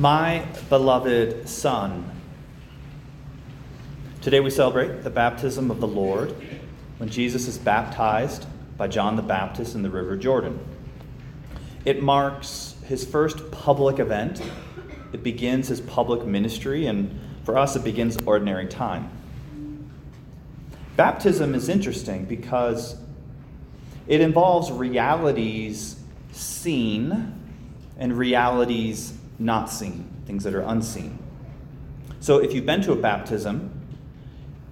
My beloved Son. Today we celebrate the baptism of the Lord when Jesus is baptized by John the Baptist in the River Jordan. It marks his first public event, it begins his public ministry, and for us, it begins ordinary time. Baptism is interesting because it involves realities seen and realities not seen, things that are unseen. So if you've been to a baptism,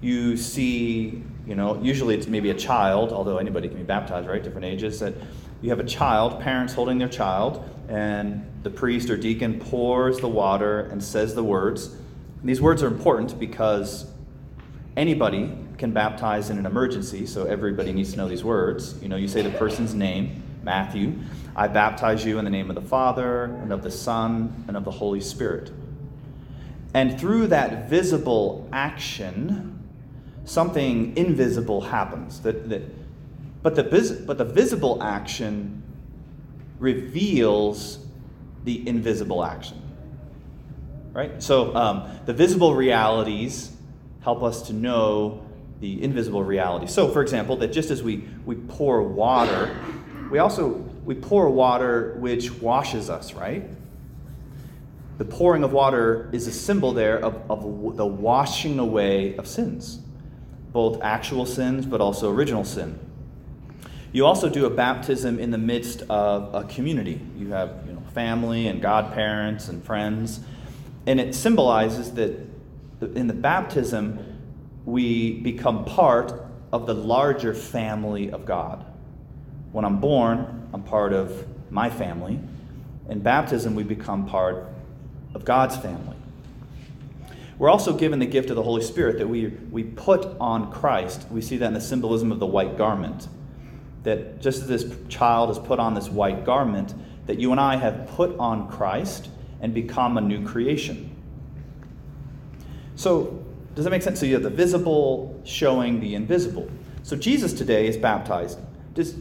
you see, you know, usually it's maybe a child, although anybody can be baptized, right? Different ages. That you have a child, parents holding their child, and the priest or deacon pours the water and says the words. And these words are important because anybody can baptize in an emergency, so everybody needs to know these words. You know, you say the person's name, Matthew. I baptize you in the name of the Father, and of the Son, and of the Holy Spirit. And through that visible action, something invisible happens. That, that, but, the vis, but the visible action reveals the invisible action. Right? So um, the visible realities help us to know the invisible reality. So, for example, that just as we, we pour water, we also we pour water which washes us, right? The pouring of water is a symbol there of, of the washing away of sins, both actual sins but also original sin. You also do a baptism in the midst of a community. You have you know, family and godparents and friends, and it symbolizes that in the baptism we become part of the larger family of God. When I'm born, I'm part of my family. In baptism, we become part of God's family. We're also given the gift of the Holy Spirit that we, we put on Christ. We see that in the symbolism of the white garment. That just as this child has put on this white garment, that you and I have put on Christ and become a new creation. So, does that make sense? So, you have the visible showing the invisible. So, Jesus today is baptized. Does,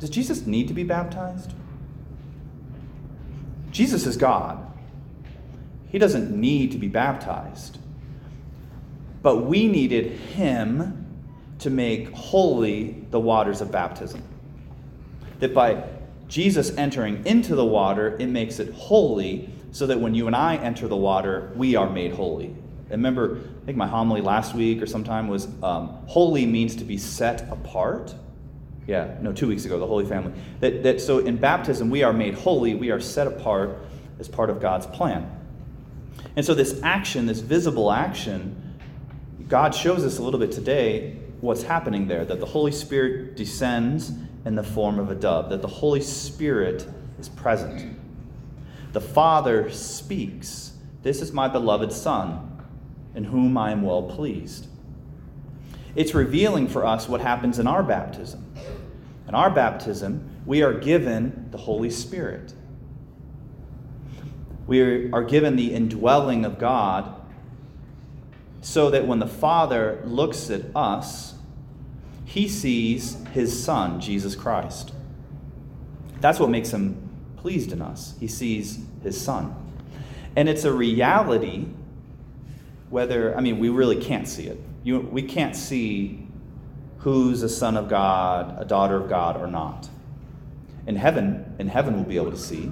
does Jesus need to be baptized? Jesus is God. He doesn't need to be baptized. But we needed him to make holy the waters of baptism. That by Jesus entering into the water, it makes it holy so that when you and I enter the water, we are made holy. And remember, I think my homily last week or sometime was um, holy means to be set apart yeah, no, two weeks ago, the Holy Family. That, that so in baptism we are made holy, we are set apart as part of God's plan. And so this action, this visible action, God shows us a little bit today what's happening there, that the Holy Spirit descends in the form of a dove, that the Holy Spirit is present. The Father speaks, This is my beloved Son, in whom I am well pleased. It's revealing for us what happens in our baptism. In our baptism, we are given the Holy Spirit. We are given the indwelling of God so that when the Father looks at us, he sees his Son, Jesus Christ. That's what makes him pleased in us. He sees his Son. And it's a reality whether, I mean, we really can't see it. You, we can't see who's a son of God, a daughter of God, or not. In heaven, in heaven, we'll be able to see.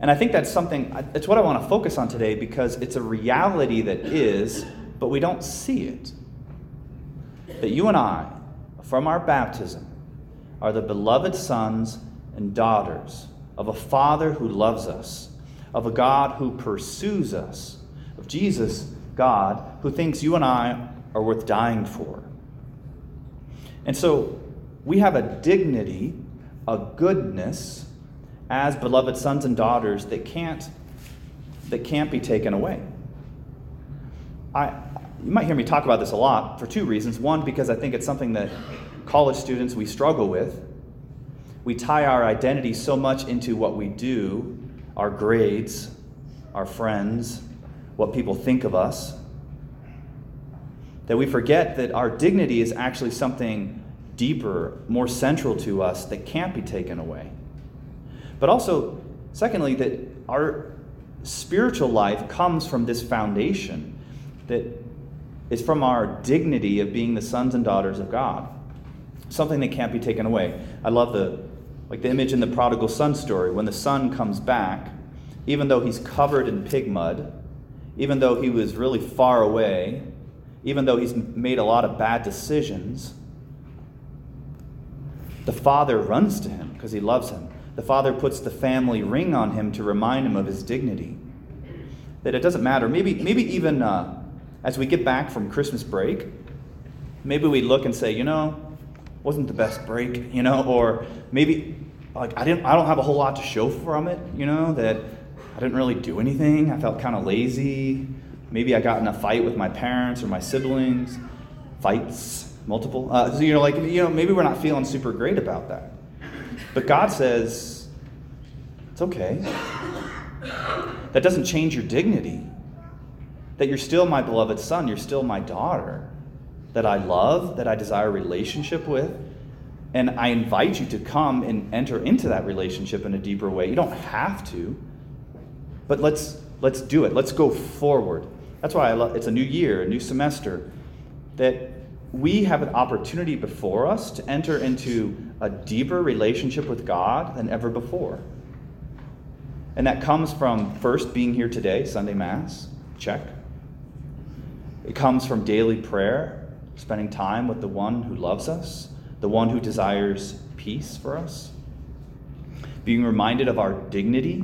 And I think that's something, it's what I want to focus on today because it's a reality that is, but we don't see it. That you and I, from our baptism, are the beloved sons and daughters of a Father who loves us, of a God who pursues us, of Jesus, God, who thinks you and I are worth dying for. And so we have a dignity, a goodness as beloved sons and daughters that can't that can't be taken away. I you might hear me talk about this a lot for two reasons. One, because I think it's something that college students we struggle with. We tie our identity so much into what we do, our grades, our friends, what people think of us that we forget that our dignity is actually something deeper, more central to us that can't be taken away. But also, secondly, that our spiritual life comes from this foundation that is from our dignity of being the sons and daughters of God. Something that can't be taken away. I love the like the image in the prodigal son story when the son comes back, even though he's covered in pig mud, even though he was really far away, even though he's made a lot of bad decisions, the father runs to him because he loves him. The father puts the family ring on him to remind him of his dignity. That it doesn't matter. Maybe, maybe even uh, as we get back from Christmas break, maybe we look and say, you know, wasn't the best break, you know, or maybe like I didn't, I don't have a whole lot to show from it, you know, that I didn't really do anything. I felt kind of lazy. Maybe I got in a fight with my parents or my siblings. Fights, multiple. Uh, so, you know, like, you know, maybe we're not feeling super great about that. But God says, it's okay. That doesn't change your dignity. That you're still my beloved son, you're still my daughter, that I love, that I desire a relationship with. And I invite you to come and enter into that relationship in a deeper way. You don't have to, but let's let's do it. Let's go forward. That's why I love it's a new year, a new semester that we have an opportunity before us to enter into a deeper relationship with God than ever before. And that comes from first being here today, Sunday Mass, check. It comes from daily prayer, spending time with the one who loves us, the one who desires peace for us. Being reminded of our dignity.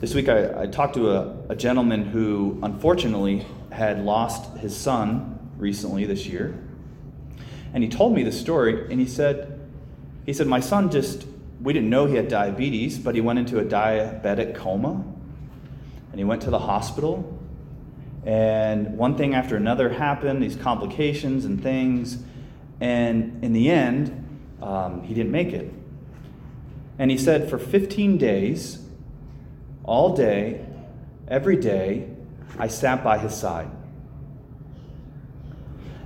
This week I, I talked to a, a gentleman who unfortunately had lost his son recently this year. And he told me the story, and he said, he said, My son just, we didn't know he had diabetes, but he went into a diabetic coma. And he went to the hospital. And one thing after another happened, these complications and things. And in the end, um, he didn't make it. And he said, for 15 days, all day, every day, I sat by his side.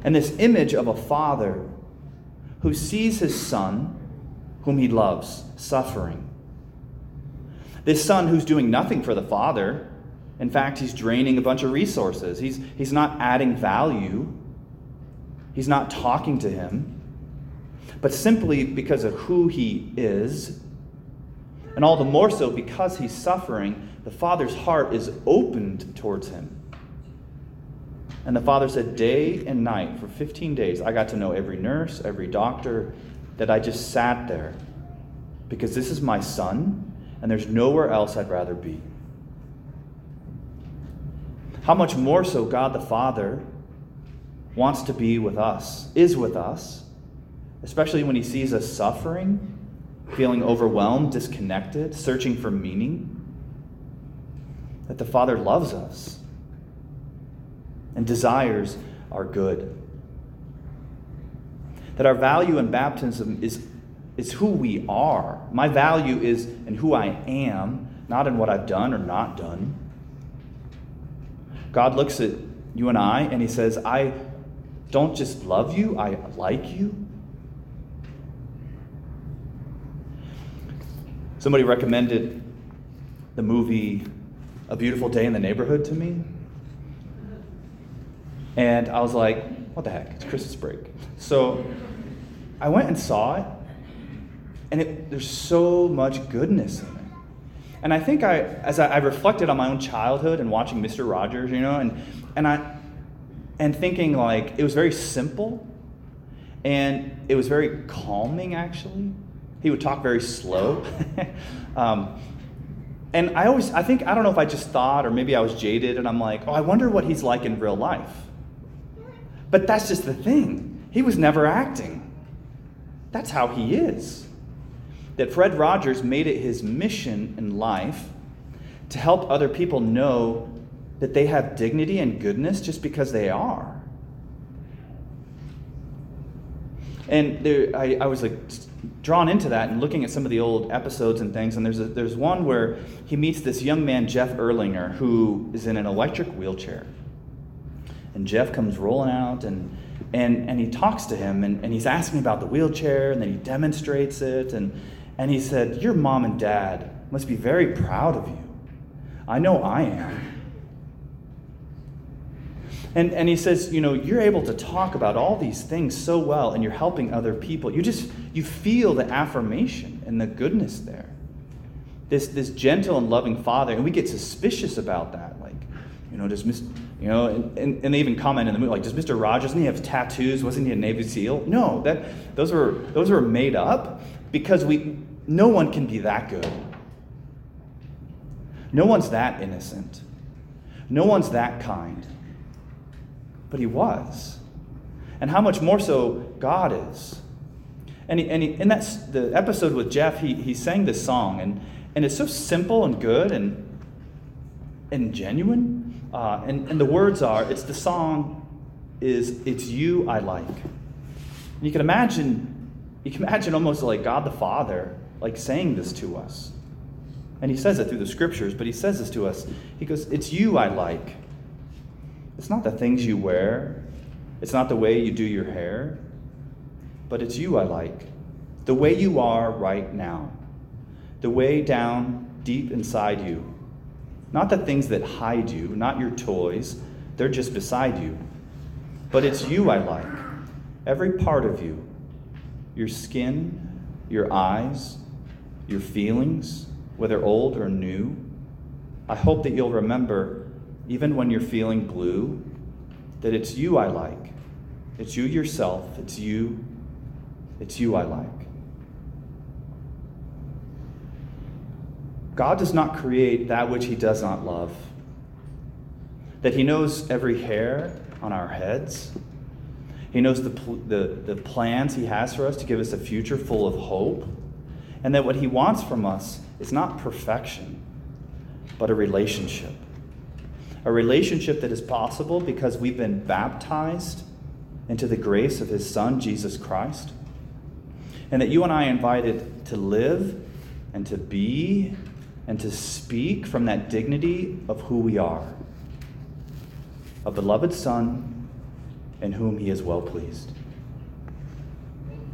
And this image of a father who sees his son, whom he loves, suffering. This son who's doing nothing for the father. In fact, he's draining a bunch of resources. He's, he's not adding value. He's not talking to him. But simply because of who he is, and all the more so because he's suffering, the father's heart is opened towards him. And the father said, Day and night for 15 days, I got to know every nurse, every doctor, that I just sat there because this is my son, and there's nowhere else I'd rather be. How much more so God the Father wants to be with us, is with us, especially when he sees us suffering, feeling overwhelmed, disconnected, searching for meaning that the Father loves us and desires our good. That our value in baptism is, is who we are. My value is in who I am, not in what I've done or not done. God looks at you and I and He says, I don't just love you, I like you. Somebody recommended the movie a Beautiful Day in the Neighborhood to me. And I was like, what the heck? It's Christmas break. So I went and saw it, and it, there's so much goodness in it. And I think I, as I, I, reflected on my own childhood and watching Mr. Rogers, you know, and, and I, and thinking like it was very simple, and it was very calming actually. He would talk very slow. um, and I always, I think, I don't know if I just thought or maybe I was jaded and I'm like, oh, I wonder what he's like in real life. But that's just the thing. He was never acting. That's how he is. That Fred Rogers made it his mission in life to help other people know that they have dignity and goodness just because they are. And there, I, I was like drawn into that and looking at some of the old episodes and things. And there's, a, there's one where he meets this young man, Jeff Erlanger, who is in an electric wheelchair. And Jeff comes rolling out and, and, and he talks to him and, and he's asking about the wheelchair and then he demonstrates it. And, And he said, Your mom and dad must be very proud of you. I know I am. And, and he says, you know, you're able to talk about all these things so well and you're helping other people. You just, you feel the affirmation and the goodness there. This, this gentle and loving father, and we get suspicious about that. Like, you know, does Mr., you know, and, and, and, they even comment in the movie, like, does Mr. Rogers, doesn't he have tattoos? Wasn't he a Navy SEAL? No, that, those, were, those were made up because we, no one can be that good. No one's that innocent. No one's that kind but he was. And how much more so God is. And, he, and, he, and that's the episode with Jeff, he, he sang this song, and, and it's so simple and good and, and genuine. Uh, and, and the words are it's the song is It's You I Like. And you can imagine, you can imagine almost like God the Father like saying this to us. And he says it through the scriptures, but he says this to us. He goes, It's you I like. It's not the things you wear, it's not the way you do your hair, but it's you I like. The way you are right now, the way down deep inside you. Not the things that hide you, not your toys, they're just beside you. But it's you I like. Every part of you your skin, your eyes, your feelings, whether old or new. I hope that you'll remember even when you're feeling blue, that it's you I like. It's you yourself. It's you. It's you I like. God does not create that which he does not love. That he knows every hair on our heads. He knows the, the, the plans he has for us to give us a future full of hope. And that what he wants from us is not perfection, but a relationship a relationship that is possible because we've been baptized into the grace of his Son, Jesus Christ. And that you and I are invited to live and to be and to speak from that dignity of who we are a beloved Son in whom he is well pleased.